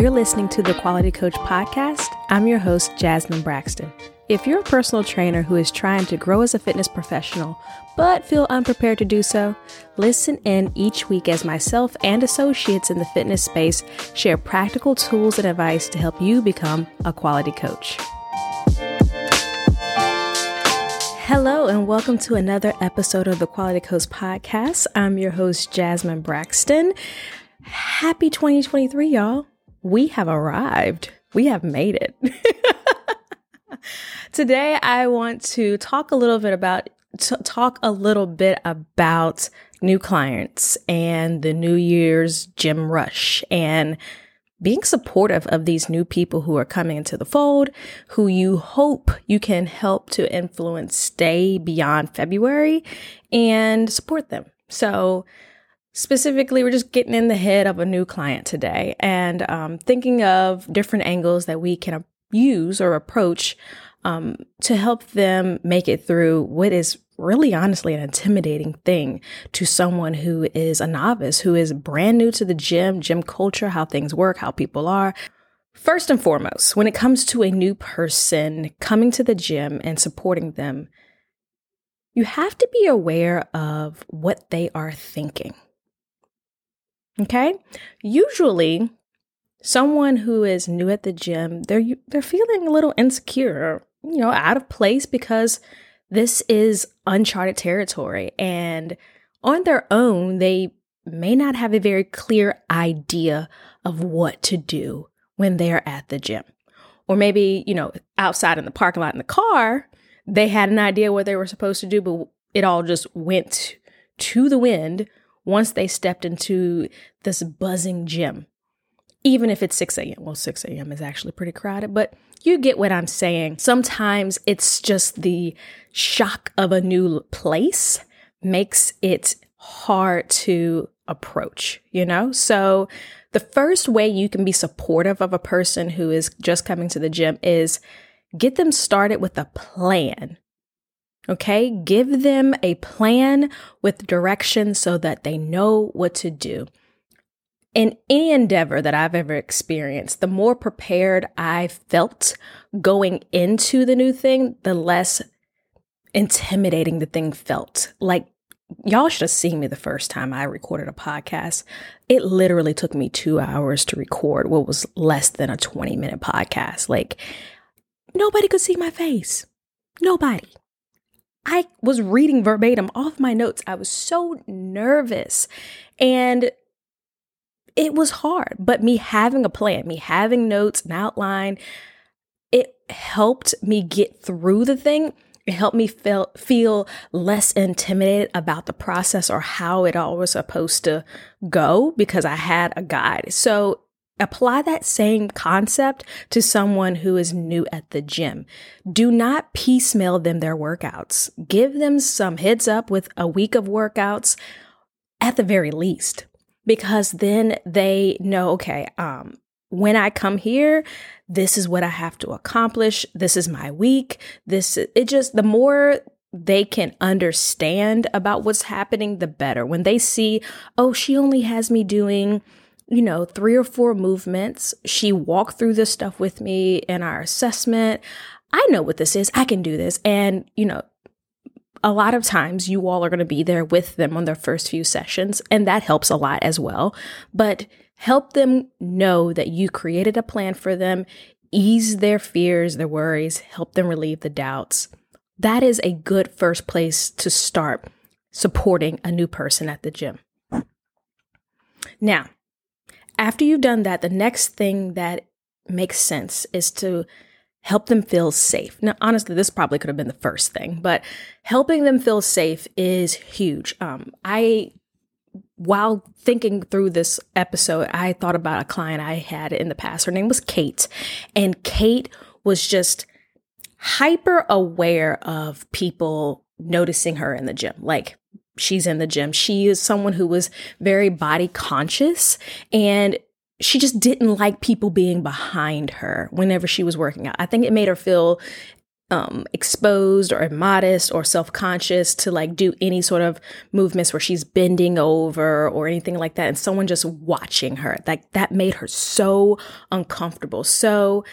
You're listening to the Quality Coach Podcast. I'm your host, Jasmine Braxton. If you're a personal trainer who is trying to grow as a fitness professional but feel unprepared to do so, listen in each week as myself and associates in the fitness space share practical tools and advice to help you become a quality coach. Hello, and welcome to another episode of the Quality Coach Podcast. I'm your host, Jasmine Braxton. Happy 2023, y'all. We have arrived. We have made it. Today, I want to talk a little bit about t- talk a little bit about new clients and the New Year's gym rush and being supportive of these new people who are coming into the fold, who you hope you can help to influence stay beyond February and support them. So, specifically, we're just getting in the head of a new client today and um, thinking of different angles that we can use or approach um, to help them make it through what is really honestly an intimidating thing to someone who is a novice, who is brand new to the gym, gym culture, how things work, how people are. First and foremost, when it comes to a new person coming to the gym and supporting them, you have to be aware of what they are thinking. Okay? Usually, someone who is new at the gym, they're they're feeling a little insecure, you know, out of place because this is uncharted territory and on their own they may not have a very clear idea of what to do when they're at the gym. Or maybe, you know, outside in the parking lot in the car, they had an idea what they were supposed to do, but it all just went to the wind once they stepped into this buzzing gym. Even if it's 6 a.m. Well, 6 a.m. is actually pretty crowded, but you get what I'm saying. Sometimes it's just the shock of a new place makes it hard to approach, you know? So, the first way you can be supportive of a person who is just coming to the gym is get them started with a plan. Okay, give them a plan with direction so that they know what to do. In any endeavor that I've ever experienced, the more prepared I felt going into the new thing, the less intimidating the thing felt. Like, y'all should have seen me the first time I recorded a podcast. It literally took me two hours to record what was less than a 20 minute podcast. Like, nobody could see my face. Nobody. I was reading verbatim off my notes. I was so nervous. And it was hard, but me having a plan, me having notes, an outline, it helped me get through the thing. It helped me feel feel less intimidated about the process or how it all was supposed to go because I had a guide. So apply that same concept to someone who is new at the gym. Do not piecemeal them their workouts. Give them some heads up with a week of workouts at the very least because then they know, okay, um, when I come here, this is what I have to accomplish. This is my week. This, it just, the more they can understand about what's happening, the better. When they see, oh, she only has me doing, you know, three or four movements. She walked through this stuff with me in our assessment. I know what this is. I can do this. And, you know, a lot of times you all are going to be there with them on their first few sessions, and that helps a lot as well. But help them know that you created a plan for them, ease their fears, their worries, help them relieve the doubts. That is a good first place to start supporting a new person at the gym. Now, after you've done that, the next thing that makes sense is to help them feel safe. Now, honestly, this probably could have been the first thing, but helping them feel safe is huge. Um, I, while thinking through this episode, I thought about a client I had in the past. Her name was Kate, and Kate was just hyper aware of people noticing her in the gym. Like, she's in the gym. She is someone who was very body conscious and she just didn't like people being behind her whenever she was working out. I think it made her feel um, exposed or immodest or self conscious to like do any sort of movements where she's bending over or anything like that. And someone just watching her, like that made her so uncomfortable. So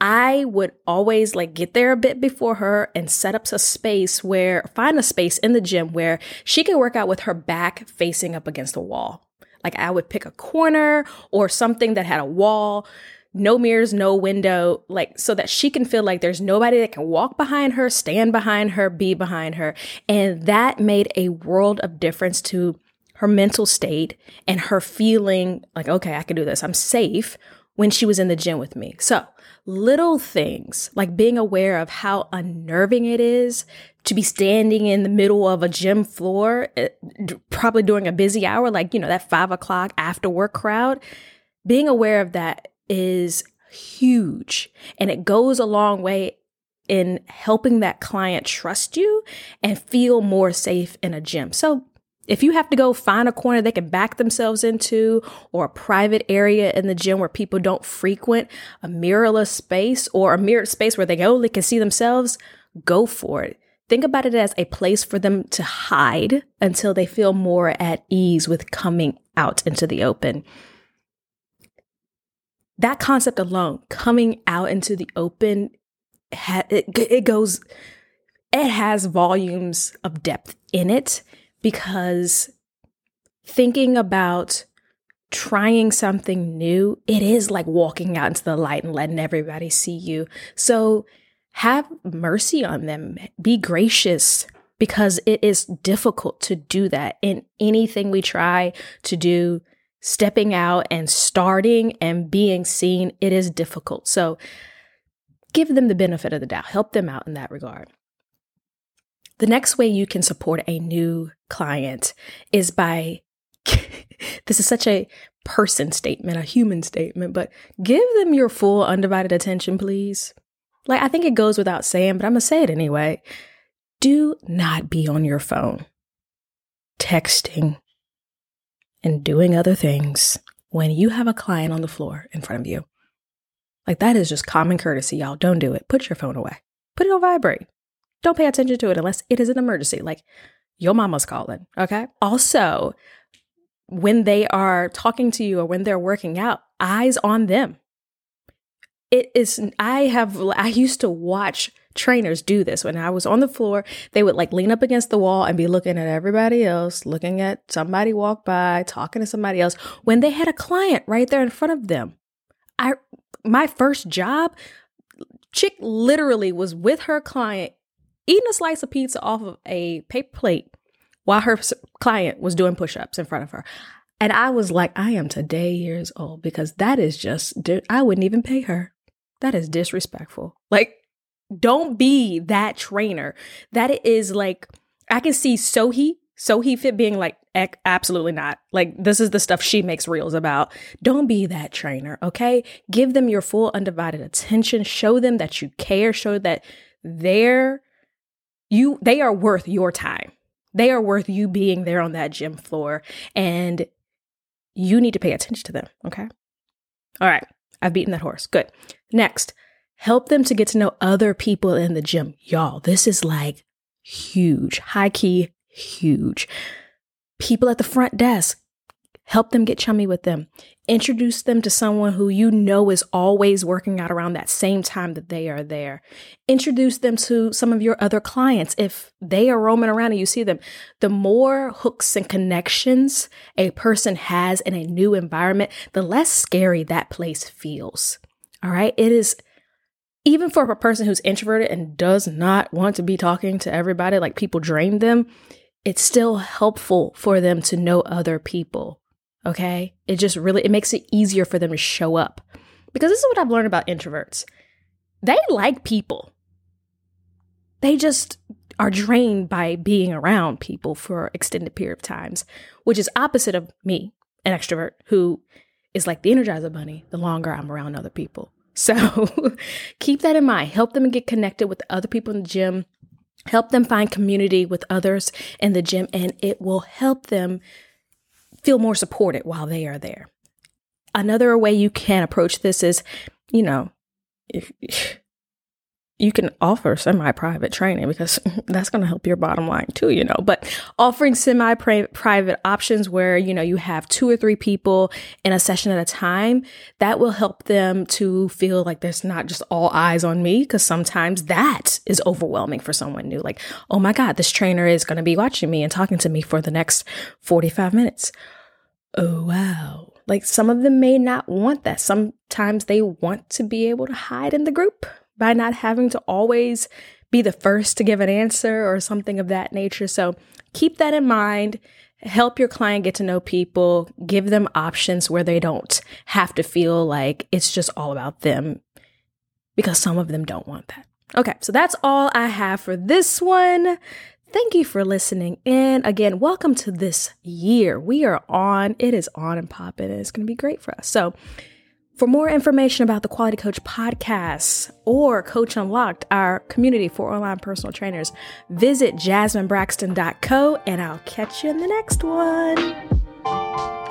I would always like get there a bit before her and set up a space where, find a space in the gym where she could work out with her back facing up against the wall. Like I would pick a corner or something that had a wall no mirrors, no window, like so that she can feel like there's nobody that can walk behind her, stand behind her, be behind her. And that made a world of difference to her mental state and her feeling like, okay, I can do this. I'm safe when she was in the gym with me. So, little things like being aware of how unnerving it is to be standing in the middle of a gym floor, eh, probably during a busy hour, like, you know, that five o'clock after work crowd. Being aware of that is huge and it goes a long way in helping that client trust you and feel more safe in a gym. So if you have to go find a corner they can back themselves into or a private area in the gym where people don't frequent a mirrorless space or a mirrored space where they only can see themselves, go for it. Think about it as a place for them to hide until they feel more at ease with coming out into the open that concept alone, coming out into the open, it, it goes, it has volumes of depth in it because thinking about trying something new, it is like walking out into the light and letting everybody see you. So have mercy on them, be gracious because it is difficult to do that in anything we try to do stepping out and starting and being seen, it is difficult. So give them the benefit of the doubt, help them out in that regard. The next way you can support a new client is by this is such a person statement, a human statement, but give them your full undivided attention, please. Like, I think it goes without saying, but I'm gonna say it anyway. Do not be on your phone, texting, and doing other things when you have a client on the floor in front of you. Like that is just common courtesy, y'all. Don't do it. Put your phone away. Put it on vibrate. Don't pay attention to it unless it is an emergency. Like your mama's calling. Okay. Also, when they are talking to you or when they're working out, eyes on them. It is, I have, I used to watch trainers do this. When I was on the floor, they would like lean up against the wall and be looking at everybody else, looking at somebody walk by, talking to somebody else when they had a client right there in front of them. I my first job, chick literally was with her client eating a slice of pizza off of a paper plate while her client was doing push-ups in front of her. And I was like, I am today years old because that is just, I wouldn't even pay her. That is disrespectful. Like, don't be that trainer. That is like, I can see Sohee, Sohee Fit being like, absolutely not. Like, this is the stuff she makes reels about. Don't be that trainer, okay? Give them your full undivided attention. Show them that you care. Show that they're, you, they are worth your time. They are worth you being there on that gym floor. And you need to pay attention to them, okay? All right. I've beaten that horse. Good. Next, Help them to get to know other people in the gym. Y'all, this is like huge, high key, huge. People at the front desk, help them get chummy with them. Introduce them to someone who you know is always working out around that same time that they are there. Introduce them to some of your other clients if they are roaming around and you see them. The more hooks and connections a person has in a new environment, the less scary that place feels. All right. It is even for a person who's introverted and does not want to be talking to everybody, like people drain them, it's still helpful for them to know other people. Okay? It just really it makes it easier for them to show up. Because this is what I've learned about introverts. They like people. They just are drained by being around people for extended period of times, which is opposite of me, an extrovert who is like the energizer bunny the longer I'm around other people. So keep that in mind. Help them get connected with other people in the gym. Help them find community with others in the gym, and it will help them feel more supported while they are there. Another way you can approach this is, you know, if, you can offer semi private training because that's going to help your bottom line too, you know. But offering semi private options where, you know, you have two or three people in a session at a time, that will help them to feel like there's not just all eyes on me because sometimes that is overwhelming for someone new. Like, oh my God, this trainer is going to be watching me and talking to me for the next 45 minutes. Oh, wow. Like some of them may not want that. Sometimes they want to be able to hide in the group by not having to always be the first to give an answer or something of that nature. So keep that in mind. Help your client get to know people, give them options where they don't have to feel like it's just all about them because some of them don't want that. Okay, so that's all I have for this one. Thank you for listening And Again, welcome to this year. We are on, it is on and popping, and it's going to be great for us. So, for more information about the Quality Coach podcast or Coach Unlocked, our community for online personal trainers, visit jasminebraxton.co and I'll catch you in the next one.